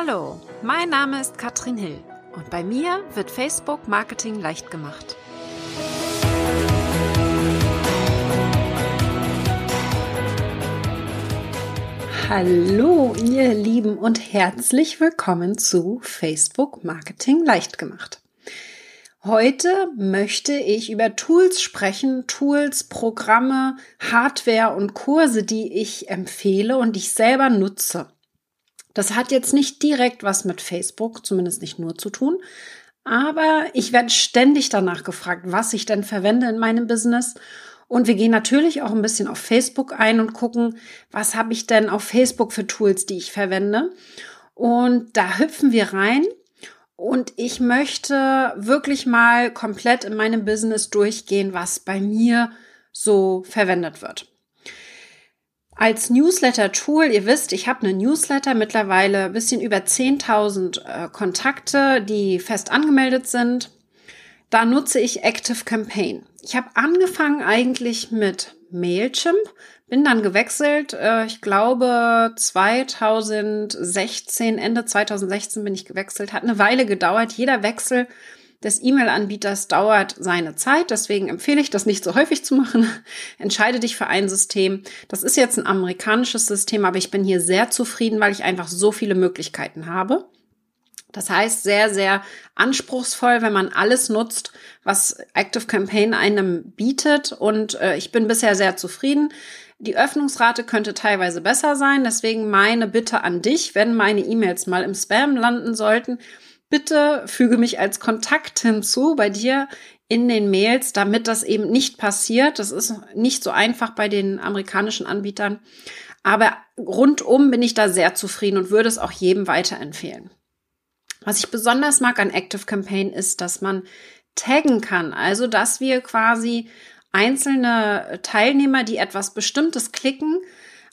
Hallo, mein Name ist Katrin Hill und bei mir wird Facebook Marketing leicht gemacht. Hallo, ihr Lieben und herzlich willkommen zu Facebook Marketing leicht gemacht. Heute möchte ich über Tools sprechen, Tools, Programme, Hardware und Kurse, die ich empfehle und ich selber nutze. Das hat jetzt nicht direkt was mit Facebook, zumindest nicht nur zu tun, aber ich werde ständig danach gefragt, was ich denn verwende in meinem Business. Und wir gehen natürlich auch ein bisschen auf Facebook ein und gucken, was habe ich denn auf Facebook für Tools, die ich verwende. Und da hüpfen wir rein. Und ich möchte wirklich mal komplett in meinem Business durchgehen, was bei mir so verwendet wird. Als Newsletter-Tool, ihr wisst, ich habe eine Newsletter, mittlerweile ein bisschen über 10.000 äh, Kontakte, die fest angemeldet sind. Da nutze ich Active Campaign. Ich habe angefangen eigentlich mit Mailchimp, bin dann gewechselt. Äh, ich glaube 2016, Ende 2016 bin ich gewechselt. Hat eine Weile gedauert. Jeder Wechsel des E-Mail-Anbieters dauert seine Zeit. Deswegen empfehle ich das nicht so häufig zu machen. Entscheide dich für ein System. Das ist jetzt ein amerikanisches System, aber ich bin hier sehr zufrieden, weil ich einfach so viele Möglichkeiten habe. Das heißt, sehr, sehr anspruchsvoll, wenn man alles nutzt, was Active Campaign einem bietet. Und äh, ich bin bisher sehr zufrieden. Die Öffnungsrate könnte teilweise besser sein. Deswegen meine Bitte an dich, wenn meine E-Mails mal im Spam landen sollten, bitte füge mich als Kontakt hinzu bei dir in den Mails, damit das eben nicht passiert. Das ist nicht so einfach bei den amerikanischen Anbietern. Aber rundum bin ich da sehr zufrieden und würde es auch jedem weiterempfehlen. Was ich besonders mag an Active Campaign ist, dass man taggen kann. Also, dass wir quasi einzelne Teilnehmer, die etwas Bestimmtes klicken,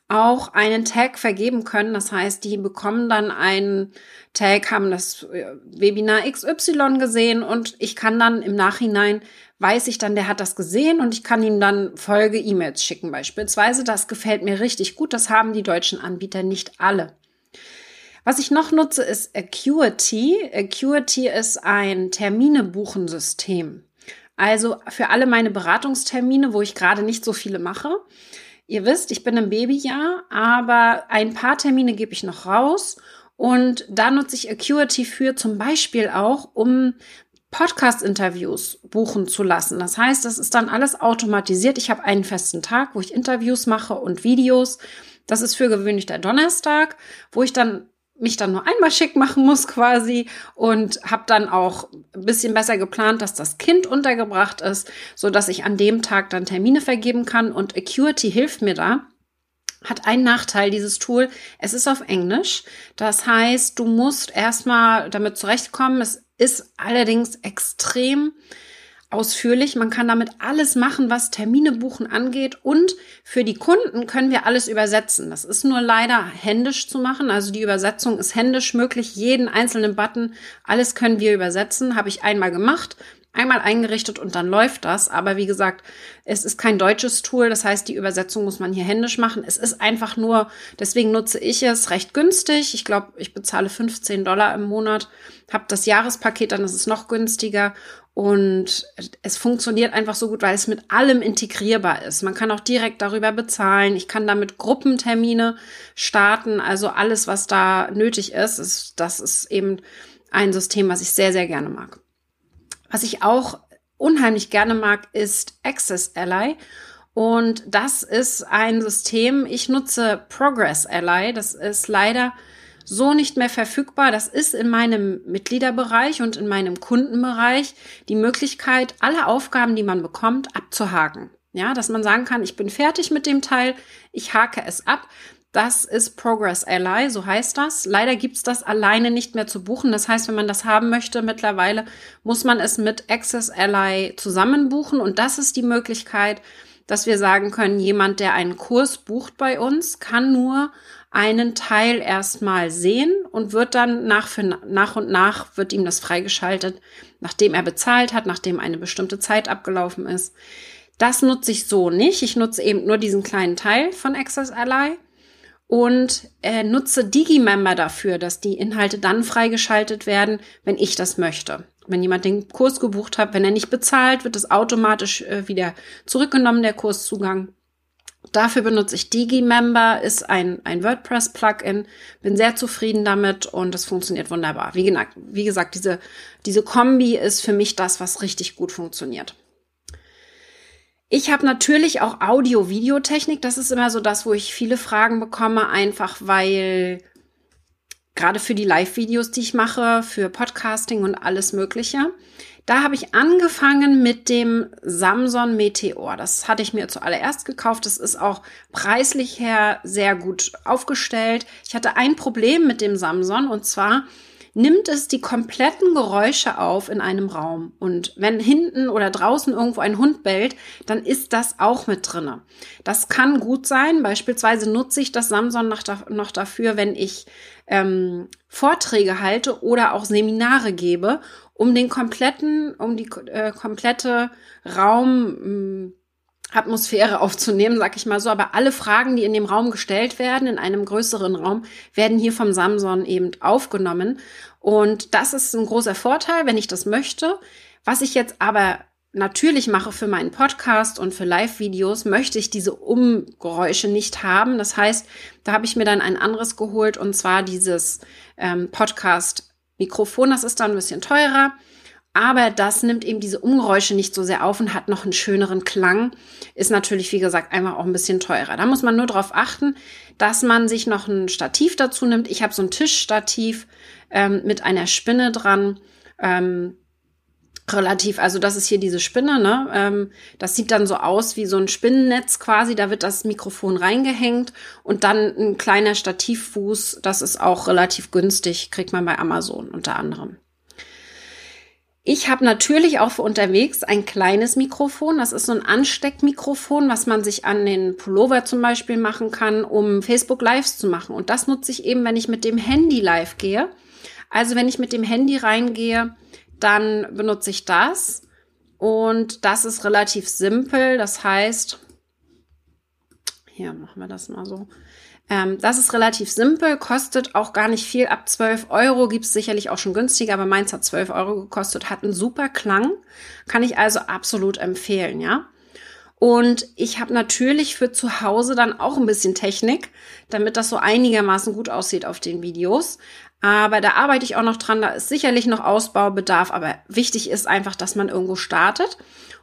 auch einen Tag vergeben können. Das heißt, die bekommen dann einen Tag, haben das äh, Webinar XY gesehen und ich kann dann im Nachhinein, weiß ich dann, der hat das gesehen und ich kann ihm dann Folge-E-Mails schicken beispielsweise. Das gefällt mir richtig gut. Das haben die deutschen Anbieter nicht alle. Was ich noch nutze, ist Acuity. Acuity ist ein Termine-Buchensystem. Also für alle meine Beratungstermine, wo ich gerade nicht so viele mache, Ihr wisst, ich bin im Babyjahr, aber ein paar Termine gebe ich noch raus und da nutze ich Acuity für zum Beispiel auch, um Podcast-Interviews buchen zu lassen. Das heißt, das ist dann alles automatisiert. Ich habe einen festen Tag, wo ich Interviews mache und Videos. Das ist für gewöhnlich der Donnerstag, wo ich dann mich dann nur einmal schick machen muss quasi und habe dann auch ein bisschen besser geplant, dass das Kind untergebracht ist, so dass ich an dem Tag dann Termine vergeben kann und Acuity hilft mir da. Hat einen Nachteil, dieses Tool. Es ist auf Englisch. Das heißt, du musst erstmal damit zurechtkommen. Es ist allerdings extrem ausführlich. Man kann damit alles machen, was Termine buchen angeht. Und für die Kunden können wir alles übersetzen. Das ist nur leider händisch zu machen. Also die Übersetzung ist händisch möglich. Jeden einzelnen Button, alles können wir übersetzen. Habe ich einmal gemacht einmal eingerichtet und dann läuft das. Aber wie gesagt, es ist kein deutsches Tool. Das heißt, die Übersetzung muss man hier händisch machen. Es ist einfach nur, deswegen nutze ich es recht günstig. Ich glaube, ich bezahle 15 Dollar im Monat, habe das Jahrespaket, dann ist es noch günstiger. Und es funktioniert einfach so gut, weil es mit allem integrierbar ist. Man kann auch direkt darüber bezahlen. Ich kann damit Gruppentermine starten. Also alles, was da nötig ist, ist das ist eben ein System, was ich sehr, sehr gerne mag. Was ich auch unheimlich gerne mag, ist Access Ally. Und das ist ein System, ich nutze Progress Ally. Das ist leider so nicht mehr verfügbar. Das ist in meinem Mitgliederbereich und in meinem Kundenbereich die Möglichkeit, alle Aufgaben, die man bekommt, abzuhaken. Ja, dass man sagen kann, ich bin fertig mit dem Teil, ich hake es ab. Das ist Progress Ally, so heißt das. Leider gibt's das alleine nicht mehr zu buchen. Das heißt, wenn man das haben möchte, mittlerweile muss man es mit Access Ally zusammen buchen. Und das ist die Möglichkeit, dass wir sagen können, jemand, der einen Kurs bucht bei uns, kann nur einen Teil erstmal sehen und wird dann nach, für, nach und nach wird ihm das freigeschaltet, nachdem er bezahlt hat, nachdem eine bestimmte Zeit abgelaufen ist. Das nutze ich so nicht. Ich nutze eben nur diesen kleinen Teil von Access Ally und äh, nutze Digimember dafür, dass die Inhalte dann freigeschaltet werden, wenn ich das möchte. Wenn jemand den Kurs gebucht hat, wenn er nicht bezahlt, wird es automatisch äh, wieder zurückgenommen, der Kurszugang. Dafür benutze ich Digimember, ist ein, ein WordPress-Plugin, bin sehr zufrieden damit und es funktioniert wunderbar. Wie, wie gesagt, diese, diese Kombi ist für mich das, was richtig gut funktioniert. Ich habe natürlich auch Audio-Videotechnik. Das ist immer so das, wo ich viele Fragen bekomme, einfach weil gerade für die Live-Videos, die ich mache, für Podcasting und alles Mögliche. Da habe ich angefangen mit dem Samsung Meteor. Das hatte ich mir zuallererst gekauft. Das ist auch preislich her sehr gut aufgestellt. Ich hatte ein Problem mit dem Samsung und zwar nimmt es die kompletten Geräusche auf in einem Raum. Und wenn hinten oder draußen irgendwo ein Hund bellt, dann ist das auch mit drinne. Das kann gut sein. Beispielsweise nutze ich das Samsung noch, noch dafür, wenn ich ähm, Vorträge halte oder auch Seminare gebe, um den kompletten, um die äh, komplette Raum hm, Atmosphäre aufzunehmen, sag ich mal so. Aber alle Fragen, die in dem Raum gestellt werden, in einem größeren Raum, werden hier vom Samson eben aufgenommen. Und das ist ein großer Vorteil, wenn ich das möchte. Was ich jetzt aber natürlich mache für meinen Podcast und für Live-Videos, möchte ich diese Umgeräusche nicht haben. Das heißt, da habe ich mir dann ein anderes geholt und zwar dieses ähm, Podcast-Mikrofon. Das ist dann ein bisschen teurer. Aber das nimmt eben diese Umgeräusche nicht so sehr auf und hat noch einen schöneren Klang. Ist natürlich, wie gesagt, einfach auch ein bisschen teurer. Da muss man nur darauf achten, dass man sich noch ein Stativ dazu nimmt. Ich habe so ein Tischstativ ähm, mit einer Spinne dran. Ähm, relativ, also das ist hier diese Spinne, ne? Ähm, das sieht dann so aus wie so ein Spinnennetz quasi. Da wird das Mikrofon reingehängt und dann ein kleiner Stativfuß. Das ist auch relativ günstig, kriegt man bei Amazon unter anderem. Ich habe natürlich auch für unterwegs ein kleines Mikrofon. Das ist so ein Ansteckmikrofon, was man sich an den Pullover zum Beispiel machen kann, um Facebook Lives zu machen. Und das nutze ich eben, wenn ich mit dem Handy live gehe. Also wenn ich mit dem Handy reingehe, dann benutze ich das. Und das ist relativ simpel. Das heißt, hier machen wir das mal so. Ähm, das ist relativ simpel, kostet auch gar nicht viel. Ab 12 Euro gibt's sicherlich auch schon günstiger, aber meins hat 12 Euro gekostet, hat einen super Klang. Kann ich also absolut empfehlen, ja. Und ich habe natürlich für zu Hause dann auch ein bisschen Technik, damit das so einigermaßen gut aussieht auf den Videos. Aber da arbeite ich auch noch dran, da ist sicherlich noch Ausbaubedarf, aber wichtig ist einfach, dass man irgendwo startet.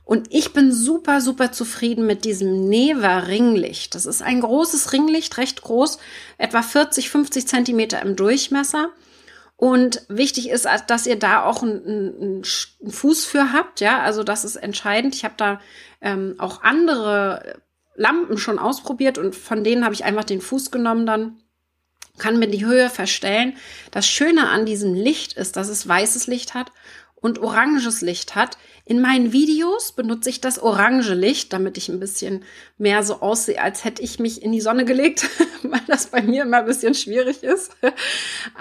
Und ich bin super, super zufrieden mit diesem Neva Ringlicht. Das ist ein großes Ringlicht, recht groß, etwa 40, 50 Zentimeter im Durchmesser. Und wichtig ist, dass ihr da auch einen, einen, Fuß für habt. Ja, also das ist entscheidend. Ich habe da ähm, auch andere Lampen schon ausprobiert und von denen habe ich einfach den Fuß genommen dann kann mir die Höhe verstellen. Das Schöne an diesem Licht ist, dass es weißes Licht hat und oranges Licht hat. In meinen Videos benutze ich das orange Licht, damit ich ein bisschen mehr so aussehe, als hätte ich mich in die Sonne gelegt, weil das bei mir immer ein bisschen schwierig ist.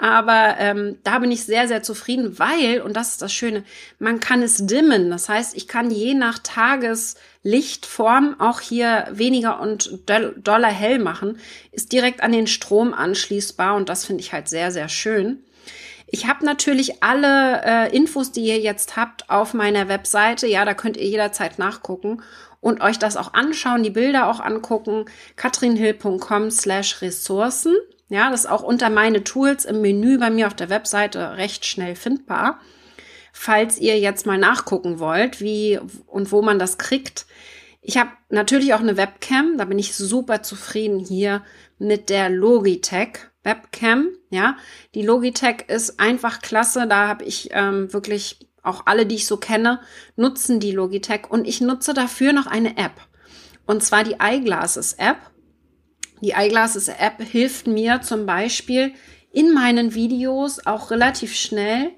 Aber ähm, da bin ich sehr, sehr zufrieden, weil, und das ist das Schöne, man kann es dimmen. Das heißt, ich kann je nach Tageslichtform auch hier weniger und doller hell machen, ist direkt an den Strom anschließbar und das finde ich halt sehr, sehr schön. Ich habe natürlich alle äh, Infos, die ihr jetzt habt, auf meiner Webseite. Ja, da könnt ihr jederzeit nachgucken und euch das auch anschauen, die Bilder auch angucken. katrinhill.com slash Ressourcen. Ja, das ist auch unter meine Tools im Menü bei mir auf der Webseite recht schnell findbar. Falls ihr jetzt mal nachgucken wollt, wie und wo man das kriegt. Ich habe natürlich auch eine Webcam, da bin ich super zufrieden hier mit der Logitech Webcam. Ja, die Logitech ist einfach klasse. Da habe ich ähm, wirklich auch alle, die ich so kenne, nutzen die Logitech und ich nutze dafür noch eine App. Und zwar die Eyeglasses App. Die Eyeglasses App hilft mir zum Beispiel in meinen Videos auch relativ schnell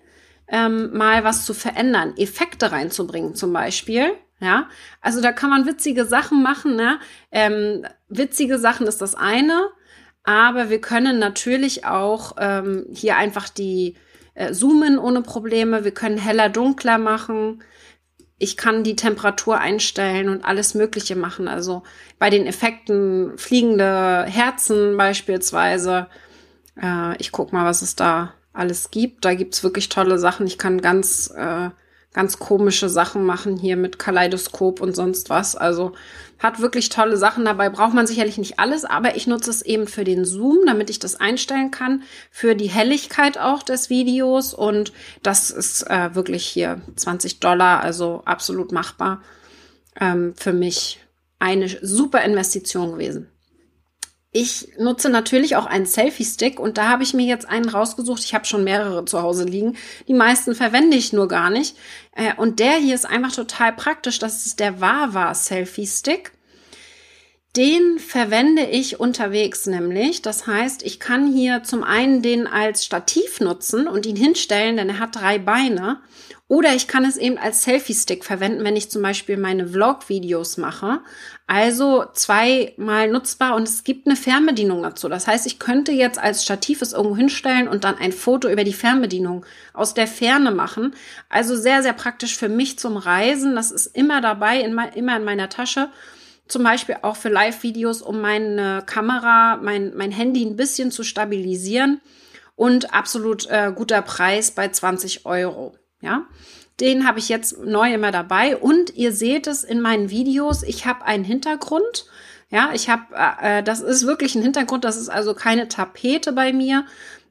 ähm, mal was zu verändern, Effekte reinzubringen zum Beispiel. Ja, also da kann man witzige Sachen machen. Ne? Ähm, witzige Sachen ist das eine. Aber wir können natürlich auch ähm, hier einfach die äh, zoomen ohne Probleme. Wir können heller, dunkler machen. ich kann die Temperatur einstellen und alles Mögliche machen. Also bei den Effekten fliegende Herzen beispielsweise. Äh, ich guck mal, was es da alles gibt. Da gibt's wirklich tolle Sachen. Ich kann ganz, äh, ganz komische Sachen machen hier mit Kaleidoskop und sonst was. Also hat wirklich tolle Sachen dabei. Braucht man sicherlich nicht alles, aber ich nutze es eben für den Zoom, damit ich das einstellen kann, für die Helligkeit auch des Videos. Und das ist äh, wirklich hier 20 Dollar, also absolut machbar. Ähm, für mich eine super Investition gewesen. Ich nutze natürlich auch einen Selfie-Stick und da habe ich mir jetzt einen rausgesucht. Ich habe schon mehrere zu Hause liegen. Die meisten verwende ich nur gar nicht. Äh, und der hier ist einfach total praktisch. Das ist der Wawa Selfie-Stick. Den verwende ich unterwegs nämlich. Das heißt, ich kann hier zum einen den als Stativ nutzen und ihn hinstellen, denn er hat drei Beine. Oder ich kann es eben als Selfie-Stick verwenden, wenn ich zum Beispiel meine Vlog-Videos mache. Also zweimal nutzbar und es gibt eine Fernbedienung dazu. Das heißt, ich könnte jetzt als Stativ es irgendwo hinstellen und dann ein Foto über die Fernbedienung aus der Ferne machen. Also sehr, sehr praktisch für mich zum Reisen. Das ist immer dabei, in, immer in meiner Tasche zum Beispiel auch für Live-Videos, um meine Kamera, mein, mein Handy ein bisschen zu stabilisieren und absolut äh, guter Preis bei 20 Euro. Ja, den habe ich jetzt neu immer dabei und ihr seht es in meinen Videos. Ich habe einen Hintergrund. Ja, ich habe, äh, das ist wirklich ein Hintergrund. Das ist also keine Tapete bei mir.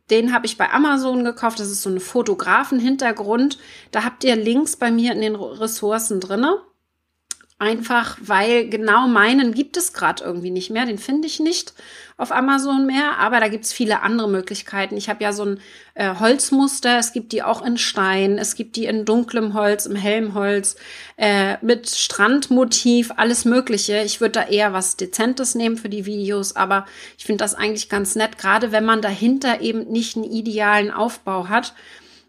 Den habe ich bei Amazon gekauft. Das ist so ein Fotografen-Hintergrund. Da habt ihr Links bei mir in den Ressourcen drinne. Einfach weil genau meinen gibt es gerade irgendwie nicht mehr. Den finde ich nicht auf Amazon mehr, aber da gibt es viele andere Möglichkeiten. Ich habe ja so ein äh, Holzmuster, es gibt die auch in Stein, es gibt die in dunklem Holz, im hellem Holz, äh, mit Strandmotiv, alles Mögliche. Ich würde da eher was Dezentes nehmen für die Videos, aber ich finde das eigentlich ganz nett, gerade wenn man dahinter eben nicht einen idealen Aufbau hat.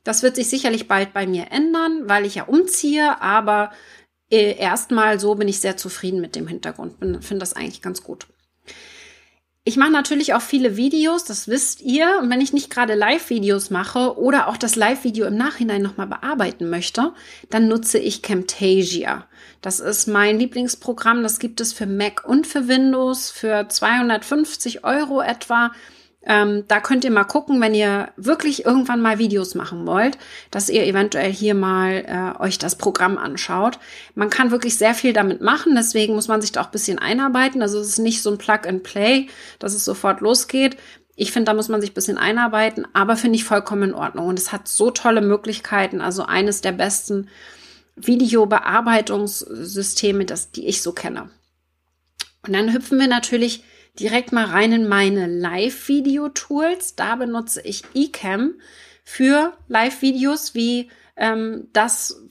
Das wird sich sicherlich bald bei mir ändern, weil ich ja umziehe, aber erstmal so bin ich sehr zufrieden mit dem Hintergrund. Finde das eigentlich ganz gut. Ich mache natürlich auch viele Videos, das wisst ihr. Und wenn ich nicht gerade Live-Videos mache oder auch das Live-Video im Nachhinein nochmal bearbeiten möchte, dann nutze ich Camtasia. Das ist mein Lieblingsprogramm. Das gibt es für Mac und für Windows für 250 Euro etwa. Ähm, da könnt ihr mal gucken, wenn ihr wirklich irgendwann mal Videos machen wollt, dass ihr eventuell hier mal äh, euch das Programm anschaut. Man kann wirklich sehr viel damit machen, deswegen muss man sich da auch ein bisschen einarbeiten. Also es ist nicht so ein Plug-and-Play, dass es sofort losgeht. Ich finde, da muss man sich ein bisschen einarbeiten, aber finde ich vollkommen in Ordnung. Und es hat so tolle Möglichkeiten, also eines der besten Videobearbeitungssysteme, das, die ich so kenne. Und dann hüpfen wir natürlich direkt mal rein in meine Live-Video-Tools. Da benutze ich eCam für Live-Videos wie ähm, das,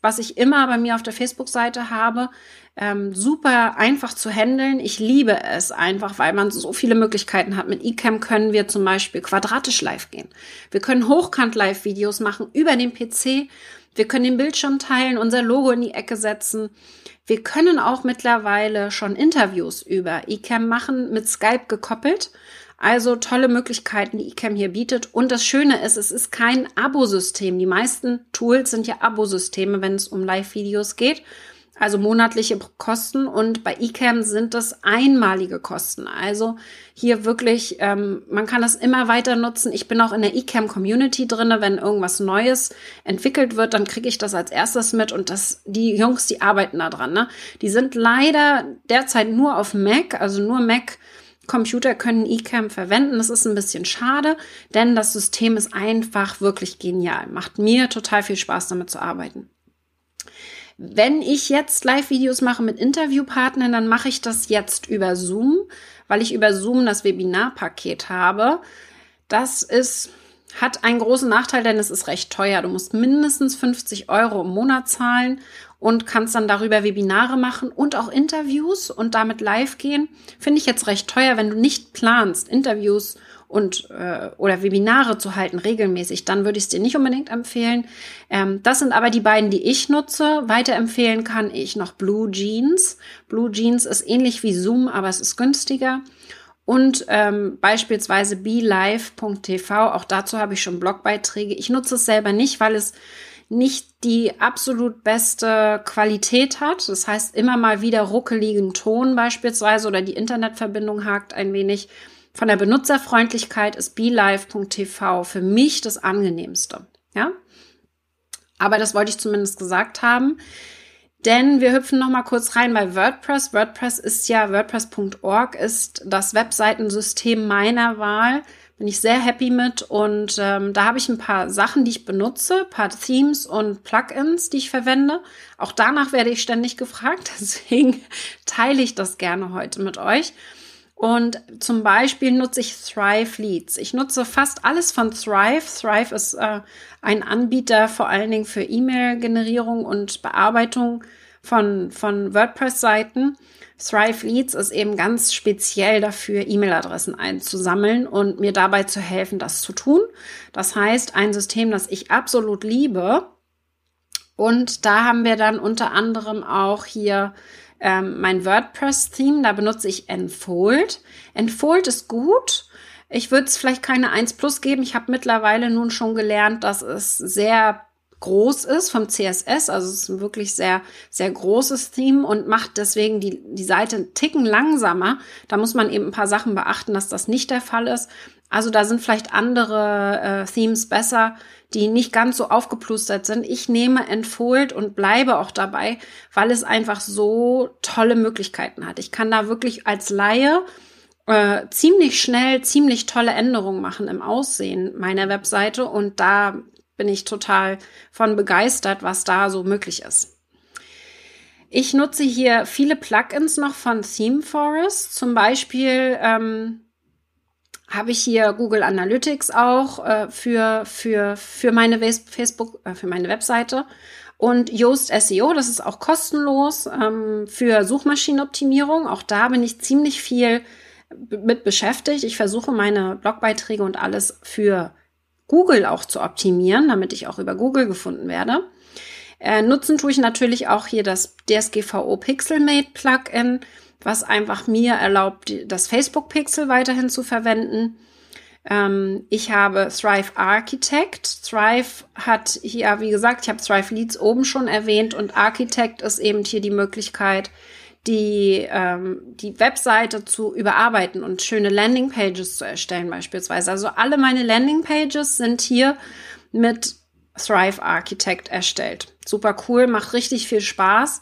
was ich immer bei mir auf der Facebook-Seite habe. Ähm, super einfach zu handeln. Ich liebe es einfach, weil man so viele Möglichkeiten hat. Mit eCam können wir zum Beispiel quadratisch live gehen. Wir können hochkant Live-Videos machen über den PC. Wir können den Bildschirm teilen, unser Logo in die Ecke setzen. Wir können auch mittlerweile schon Interviews über eCam machen, mit Skype gekoppelt. Also tolle Möglichkeiten, die eCam hier bietet. Und das Schöne ist, es ist kein Abo-System. Die meisten Tools sind ja Abo-Systeme, wenn es um Live-Videos geht also monatliche Kosten und bei eCam sind das einmalige Kosten. Also hier wirklich, ähm, man kann das immer weiter nutzen. Ich bin auch in der eCam Community drinne. Wenn irgendwas Neues entwickelt wird, dann kriege ich das als erstes mit und das, die Jungs, die arbeiten da dran. Ne? Die sind leider derzeit nur auf Mac, also nur Mac. Computer können eCam verwenden. Das ist ein bisschen schade, denn das System ist einfach wirklich genial. Macht mir total viel Spaß, damit zu arbeiten. Wenn ich jetzt Live-Videos mache mit Interviewpartnern, dann mache ich das jetzt über Zoom, weil ich über Zoom das Webinarpaket habe. Das ist, hat einen großen Nachteil, denn es ist recht teuer. Du musst mindestens 50 Euro im Monat zahlen und kannst dann darüber Webinare machen und auch Interviews und damit live gehen. Finde ich jetzt recht teuer, wenn du nicht planst, Interviews und äh, oder Webinare zu halten regelmäßig, dann würde ich es dir nicht unbedingt empfehlen. Ähm, das sind aber die beiden, die ich nutze. Weiterempfehlen kann ich noch Blue Jeans. Blue Jeans ist ähnlich wie Zoom, aber es ist günstiger. Und ähm, beispielsweise BeLive.tv, auch dazu habe ich schon Blogbeiträge. Ich nutze es selber nicht, weil es nicht die absolut beste Qualität hat. Das heißt, immer mal wieder ruckeligen Ton beispielsweise oder die Internetverbindung hakt ein wenig. Von der Benutzerfreundlichkeit ist BeLive.tv für mich das angenehmste. Ja? Aber das wollte ich zumindest gesagt haben. Denn wir hüpfen noch mal kurz rein bei WordPress. WordPress ist ja, WordPress.org ist das Webseitensystem meiner Wahl. Bin ich sehr happy mit. Und ähm, da habe ich ein paar Sachen, die ich benutze, paar Themes und Plugins, die ich verwende. Auch danach werde ich ständig gefragt. Deswegen teile ich das gerne heute mit euch. Und zum Beispiel nutze ich Thrive Leads. Ich nutze fast alles von Thrive. Thrive ist äh, ein Anbieter vor allen Dingen für E-Mail-Generierung und Bearbeitung von, von WordPress-Seiten. Thrive Leads ist eben ganz speziell dafür, E-Mail-Adressen einzusammeln und mir dabei zu helfen, das zu tun. Das heißt, ein System, das ich absolut liebe. Und da haben wir dann unter anderem auch hier ähm, mein WordPress-Theme, da benutze ich Enfold. Enfold ist gut. Ich würde es vielleicht keine 1 Plus geben. Ich habe mittlerweile nun schon gelernt, dass es sehr groß ist vom CSS, also es ist ein wirklich sehr, sehr großes Theme und macht deswegen die, die Seite einen Ticken langsamer. Da muss man eben ein paar Sachen beachten, dass das nicht der Fall ist. Also da sind vielleicht andere äh, Themes besser, die nicht ganz so aufgeplustert sind. Ich nehme Enfold und bleibe auch dabei, weil es einfach so tolle Möglichkeiten hat. Ich kann da wirklich als Laie äh, ziemlich schnell, ziemlich tolle Änderungen machen im Aussehen meiner Webseite und da bin ich total von begeistert, was da so möglich ist. Ich nutze hier viele Plugins noch von ThemeForest. Zum Beispiel ähm, habe ich hier Google Analytics auch äh, für, für, für meine Facebook, äh, für meine Webseite. Und Yoast SEO, das ist auch kostenlos ähm, für Suchmaschinenoptimierung. Auch da bin ich ziemlich viel mit beschäftigt. Ich versuche meine Blogbeiträge und alles für Google auch zu optimieren, damit ich auch über Google gefunden werde. Äh, nutzen tue ich natürlich auch hier das DSGVO Pixelmate Plugin, was einfach mir erlaubt, das Facebook Pixel weiterhin zu verwenden. Ähm, ich habe Thrive Architect. Thrive hat hier, wie gesagt, ich habe Thrive Leads oben schon erwähnt und Architect ist eben hier die Möglichkeit, die, ähm, die Webseite zu überarbeiten und schöne Landingpages zu erstellen beispielsweise. Also alle meine Landingpages sind hier mit Thrive Architect erstellt. Super cool, macht richtig viel Spaß.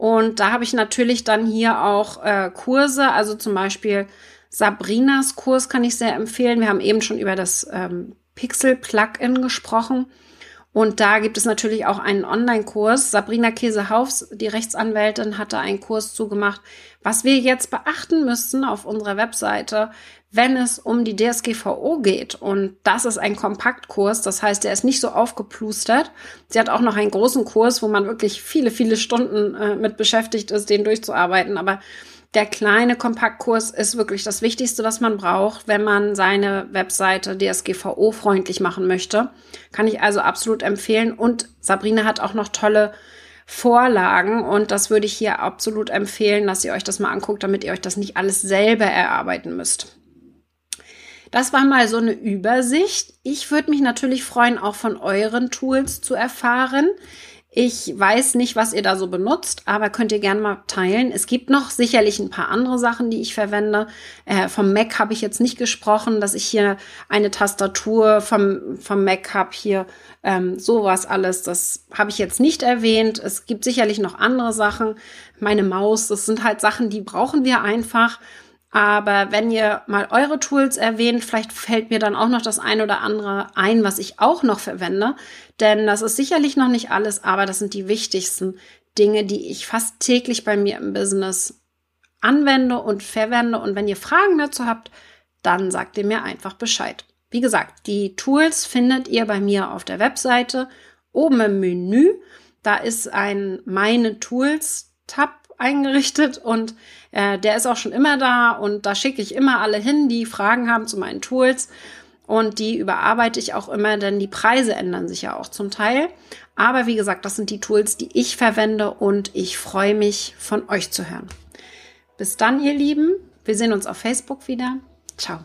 Und da habe ich natürlich dann hier auch äh, Kurse, also zum Beispiel Sabrinas Kurs kann ich sehr empfehlen. Wir haben eben schon über das ähm, Pixel-Plugin gesprochen. Und da gibt es natürlich auch einen Online-Kurs. Sabrina Käsehaufs, die Rechtsanwältin, hatte einen Kurs zugemacht, was wir jetzt beachten müssen auf unserer Webseite, wenn es um die DSGVO geht. Und das ist ein Kompaktkurs. Das heißt, der ist nicht so aufgeplustert. Sie hat auch noch einen großen Kurs, wo man wirklich viele, viele Stunden äh, mit beschäftigt ist, den durchzuarbeiten. Aber der kleine Kompaktkurs ist wirklich das Wichtigste, was man braucht, wenn man seine Webseite DSGVO-freundlich machen möchte. Kann ich also absolut empfehlen. Und Sabrina hat auch noch tolle Vorlagen und das würde ich hier absolut empfehlen, dass ihr euch das mal anguckt, damit ihr euch das nicht alles selber erarbeiten müsst. Das war mal so eine Übersicht. Ich würde mich natürlich freuen, auch von euren Tools zu erfahren. Ich weiß nicht, was ihr da so benutzt, aber könnt ihr gerne mal teilen. Es gibt noch sicherlich ein paar andere Sachen, die ich verwende. Äh, vom Mac habe ich jetzt nicht gesprochen, dass ich hier eine Tastatur vom, vom Mac habe, hier ähm, sowas alles. Das habe ich jetzt nicht erwähnt. Es gibt sicherlich noch andere Sachen. Meine Maus, das sind halt Sachen, die brauchen wir einfach. Aber wenn ihr mal eure Tools erwähnt, vielleicht fällt mir dann auch noch das ein oder andere ein, was ich auch noch verwende. Denn das ist sicherlich noch nicht alles, aber das sind die wichtigsten Dinge, die ich fast täglich bei mir im Business anwende und verwende. Und wenn ihr Fragen dazu habt, dann sagt ihr mir einfach Bescheid. Wie gesagt, die Tools findet ihr bei mir auf der Webseite oben im Menü. Da ist ein Meine Tools Tab eingerichtet und äh, der ist auch schon immer da und da schicke ich immer alle hin, die Fragen haben zu meinen Tools und die überarbeite ich auch immer, denn die Preise ändern sich ja auch zum Teil. Aber wie gesagt, das sind die Tools, die ich verwende und ich freue mich von euch zu hören. Bis dann, ihr Lieben. Wir sehen uns auf Facebook wieder. Ciao.